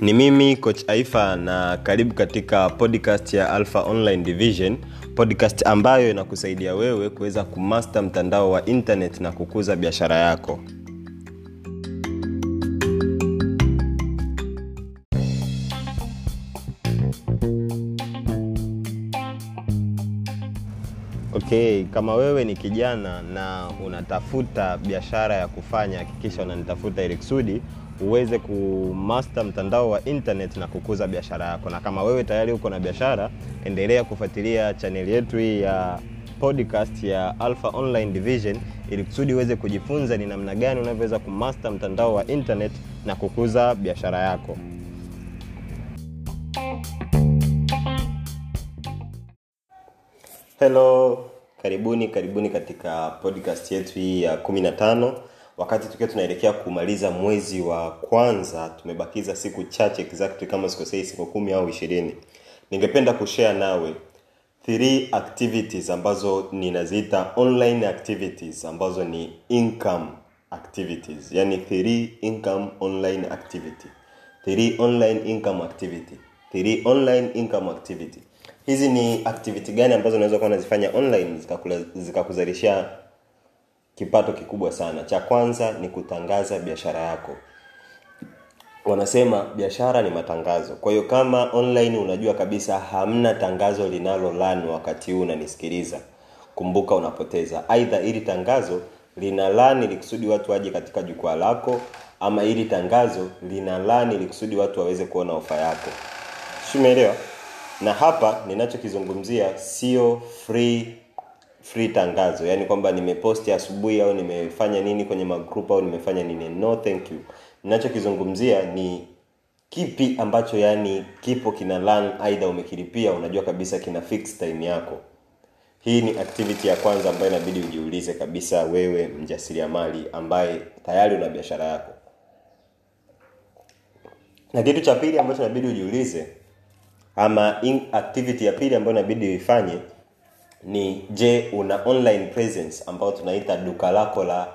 ni mimi coach aifa na karibu katika podcast ya alpha online division. Podcast ambayo inakusaidia wewe kuweza kumaste mtandao wa internet na kukuza biashara yako. Okay kama wewe ni kijana na unatafuta biashara ya kufanya hakikisha unanitafuta ili kusudi uweze kumaster mtandao wa internet na kukuza biashara yako. Na kama wewe tayari uko na biashara endelea kufuatilia chaneli yetu hii ya podcast ya alpha online division ili kusudi uweze kujifunza ni namna gani unavyoweza kumaster mtandao wa internet na kukuza biashara yako. Hello karibuni karibuni katika podcast yetu hii ya 15 wakati tukiwa tunaelekea kumaliza mwezi wa kwanza tumebakiza siku chache exactly kama sikosei siku kumi au ishirini. Ningependa kushare nawe three activities ambazo ninaziita online activities ambazo ni income activities. Yani three income online activity. Three online income activity. Three online income activity. Hizi ni activity gani ambazo unaweza kuwa unazifanya online zikakuzalishia zika kipato kikubwa sana. Cha kwanza ni kutangaza biashara yako. Wanasema biashara ni matangazo. Kwa hiyo kama online unajua kabisa hamna tangazo linalolan wakati huu unanisikiliza kumbuka unapoteza. Aidha ili tangazo lina lan ilikusudi watu waje katika jukwaa lako ama ili tangazo lina lan ilikusudi watu waweze kuona ofa yako. Shumeelewa na hapa ninachokizungumzia sio free free tangazo. Yaani kwamba nimeposti asubuhi au nimefanya nini kwenye magrupu au nimefanya nini. No thank you. Ninachokizungumzia ni kipi ambacho yani kipo kina lan aidha umekilipia unajua kabisa kina fix time yako. Hii ni activity ya kwanza ambayo inabidi ujiulize kabisa wewe mjasiriamali ambaye tayari una biashara yako. Na kitu cha pili ambacho inabidi ujiulize ama activity ya pili ambayo inabidi uifanye ni je una online presence ambayo tunaita duka lako la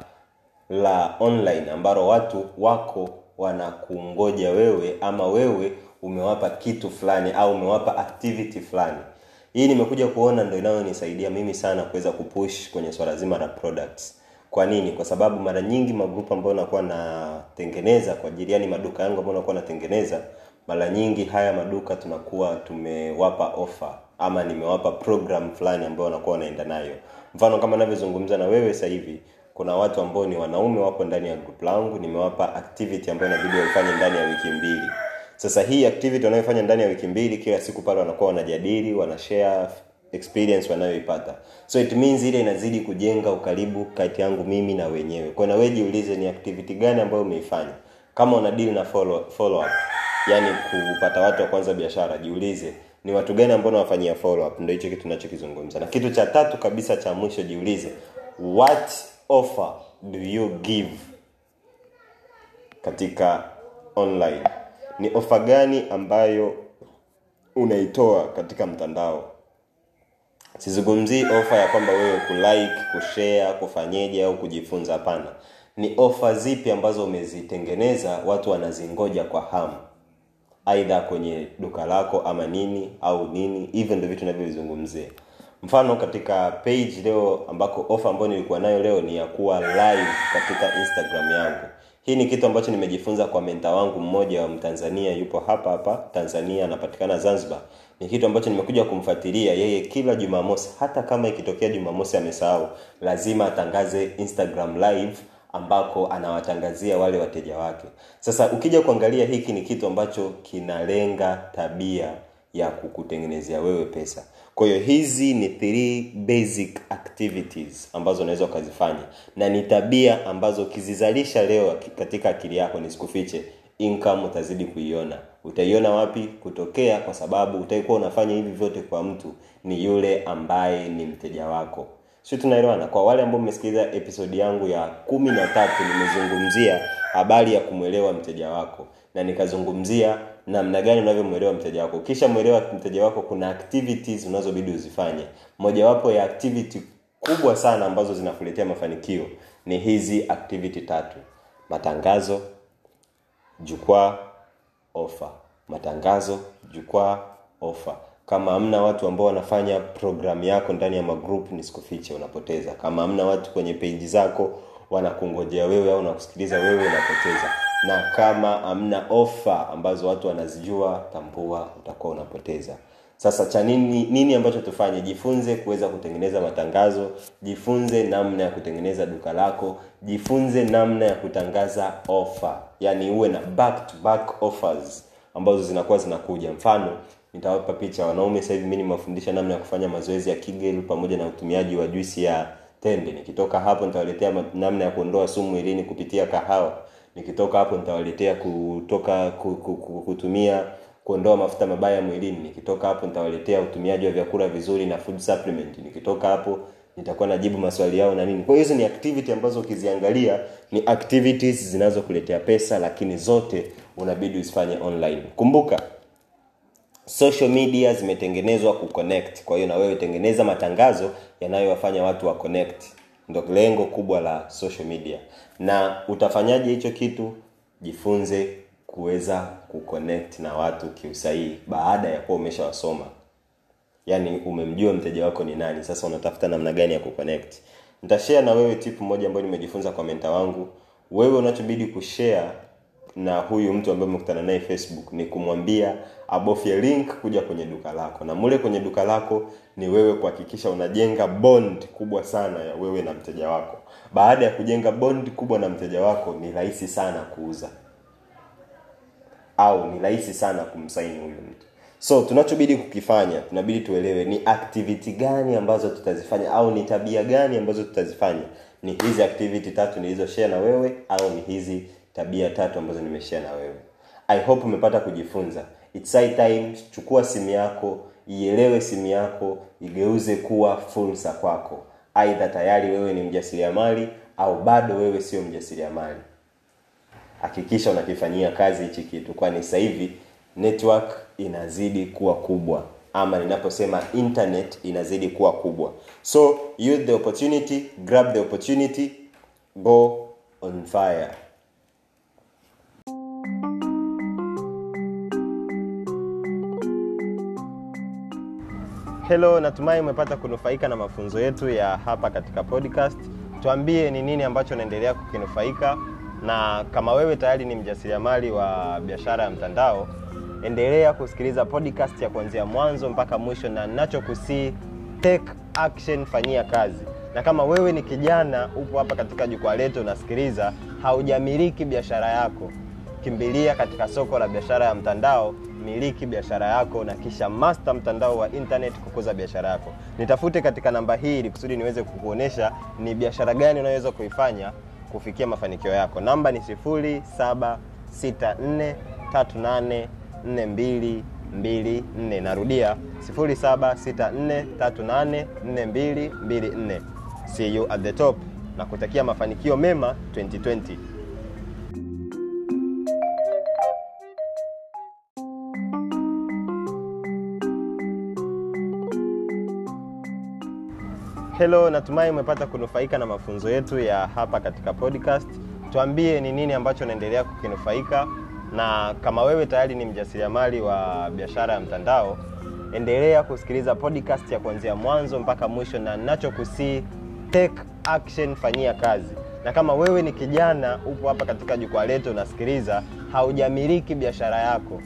la online ambalo watu wako wanakungoja wewe ama wewe umewapa kitu fulani au umewapa activity fulani. Hii nimekuja kuona ndo inayonisaidia mimi sana kuweza kupush kwenye swala zima la products. Kwa nini? Kwa sababu mara nyingi magrupu ambayo nakuwa natengeneza kwa ajili yani maduka yangu ambayo nakuwa natengeneza mara nyingi haya maduka tunakuwa tumewapa offer ama nimewapa program fulani ambayo wanakuwa wanaenda nayo. Mfano kama navyozungumza na wewe hivi kuna watu ambao ni wanaume wapo ndani ya group langu nimewapa activity ambayo inabidi waifanye ndani ya wiki mbili. Sasa hii activity wanayofanya ndani ya wiki mbili kila siku pale wanakuwa wanajadili wanashare experience wanayoipata. So it means ile inazidi kujenga ukaribu kati yangu mimi na wenyewe. Kwa na jiulize ni activity gani ambayo umeifanya. Kama una deal na follow, follow up yani kupata watu wa kwanza biashara jiulize ni watu gani ambao nawafanyia follow up? Ndio hicho kitu tunachokizungumza. Na kitu cha tatu kabisa cha mwisho jiulize what offer do you give katika online? Ni ofa gani ambayo unaitoa katika mtandao? Sizungumzii ofa ya kwamba wewe kulike kushare kufanyeje au kujifunza hapana. Ni ofa zipi ambazo umezitengeneza watu wanazingoja kwa hamu aidha kwenye duka lako ama nini au nini hivyo ndio vitu navyovizungumzia mfano katika page leo ambako ofa ambayo nilikuwa nayo leo ni ya kuwa live katika instagram yangu. Hii ni kitu ambacho nimejifunza kwa menta wangu mmoja wa mtanzania yupo hapa hapa tanzania anapatikana zanzibar. Ni kitu ambacho nimekuja kumfuatilia yeye kila jumamosi. Hata kama ikitokea jumamosi amesahau lazima atangaze instagram live ambako anawatangazia wale wateja wake. Sasa ukija kuangalia hiki ni kitu ambacho kinalenga tabia ya kukutengenezea wewe pesa. Kwa hiyo hizi ni three basic activities ambazo unaweza ukazifanya. Na ni tabia ambazo ukizizalisha leo katika akili yako nisikufiche income utazidi kuiona. Utaiona wapi kutokea kwa sababu utaikuwa unafanya hivi vyote kwa mtu ni yule ambaye ni mteja wako sio tunaelewana kwa wale ambao mmesikiliza episodi yangu ya kumi na tatu nimezungumzia habari ya kumwelewa mteja wako. Na nikazungumzia namna gani unavyomwelewa mteja wako. Kisha mwelewa mteja wako kuna activities unazobidi uzifanye. Mojawapo ya activity kubwa sana ambazo zinakuletea mafanikio ni hizi activity tatu. Matangazo jukwaa ofa. Matangazo jukwaa ofa kama hamna watu ambao wanafanya programu yako ndani ya magroup nisikufiche unapoteza. Kama hamna watu kwenye peji zako wanakungojea wewe au nakusikiliza wewe unapoteza. Na kama hamna ofa ambazo watu wanazijua tambua utakuwa unapoteza. Sasa cha nini nini ambacho tufanye? Jifunze kuweza kutengeneza matangazo jifunze namna ya kutengeneza duka lako jifunze namna ya kutangaza ofa yaani uwe na back to back offers ambazo zinakuwa zinakuja. Mfano nitawapa picha. Wanaume sasa hivi mi nimewafundisha namna ya kufanya mazoezi ya kigel pamoja na utumiaji wa juisi ya tende nikitoka hapo nitawaletea namna ya kuondoa sumu mwilini kupitia kahawa. Nikitoka hapo nitawaletea kutoka ku- ku- ku- kutumia kuondoa mafuta mabaya mwilini. Nikitoka hapo nitawaletea utumiaji wa vyakula vizuri na food supplement. Nikitoka hapo nitakuwa najibu maswali yao na nini. Kwa hizo ni activity ambazo ukiziangalia ni activities zinazokuletea pesa lakini zote unabidi usifanye online. Kumbuka social media zimetengenezwa kuconnect. Kwa hiyo na wewe tengeneza matangazo yanayowafanya watu wa connect. Ndo lengo kubwa la social media. Na utafanyaje hicho kitu? Jifunze kuweza kuconnect na watu kiusahihi baada ya kuwa umeshawasoma. Yaani umemjua mteja wako ni nani. Sasa unatafuta namna gani ya kuconnect. Nitashare na wewe tip moja ambayo nimejifunza kwa menta wangu. Wewe unachobidi kushare na huyu mtu ambaye umekutana naye facebook ni kumwambia abofye link kuja kwenye duka lako. Na mule kwenye duka lako ni wewe kuhakikisha unajenga bond kubwa sana ya wewe na mteja wako. Baada ya kujenga bond kubwa na mteja wako ni rahisi sana kuuza. Au ni rahisi sana kumsaini huyu mtu. So tunachobidi kukifanya tunabidi tuelewe ni activity gani ambazo tutazifanya au ni tabia gani ambazo tutazifanya. Ni hizi activity tatu nilizoshare na wewe au ni hizi tabia tatu ambazo nimeshare na wewe. I hope umepata kujifunza. It's time chukua simu yako ielewe simu yako igeuze kuwa fursa kwako. Aidha tayari wewe ni mjasiriamali au bado wewe sio mjasiriamali. Hakikisha unakifanyia kazi hichi kitu kwani sasa hivi network inazidi kuwa kubwa. Ama ninaposema internet inazidi kuwa kubwa. So use the opportunity grab the opportunity go on fire Hello, natumai umepata kunufaika na mafunzo yetu ya hapa katika podcast. Tuambie ni nini ambacho unaendelea kukinufaika, na kama wewe tayari ni mjasiriamali wa biashara ya mtandao, endelea kusikiliza podcast ya kuanzia mwanzo mpaka mwisho, na ninachokusii take action, fanyia kazi. Na kama wewe ni kijana, upo hapa katika jukwaa letu unasikiliza, haujamiliki biashara yako, kimbilia katika soko la biashara ya mtandao miliki biashara yako na kisha master mtandao wa internet kukuza biashara yako. Nitafute katika namba hii ili kusudi niweze kukuonesha ni biashara gani unayoweza kuifanya kufikia mafanikio yako. Namba ni 0764384224 narudia 0764384224 see you at the top. Na kutakia mafanikio mema 2020 Hello, natumai umepata kunufaika na mafunzo yetu ya hapa katika podcast. Tuambie ni nini ambacho unaendelea kukinufaika, na kama wewe tayari ni mjasiriamali wa biashara ya mtandao, endelea kusikiliza podcast ya kuanzia mwanzo mpaka mwisho, na ninachokusii take action, fanyia kazi. Na kama wewe ni kijana, upo hapa katika jukwaa letu unasikiliza, haujamiliki biashara yako,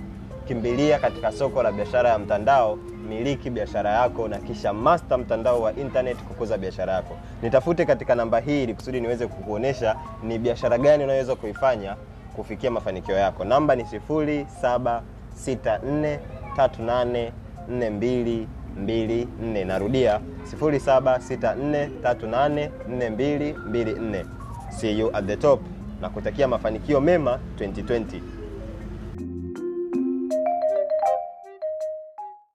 kimbilia katika soko la biashara ya mtandao miliki biashara yako na kisha master mtandao wa internet kukuza biashara yako. Nitafute katika namba hii ili kusudi niweze kukuonesha ni biashara gani unayoweza kuifanya kufikia mafanikio yako. Namba ni 0764384224 narudia 0764384224 see you at the top. Na kutakia mafanikio mema 2020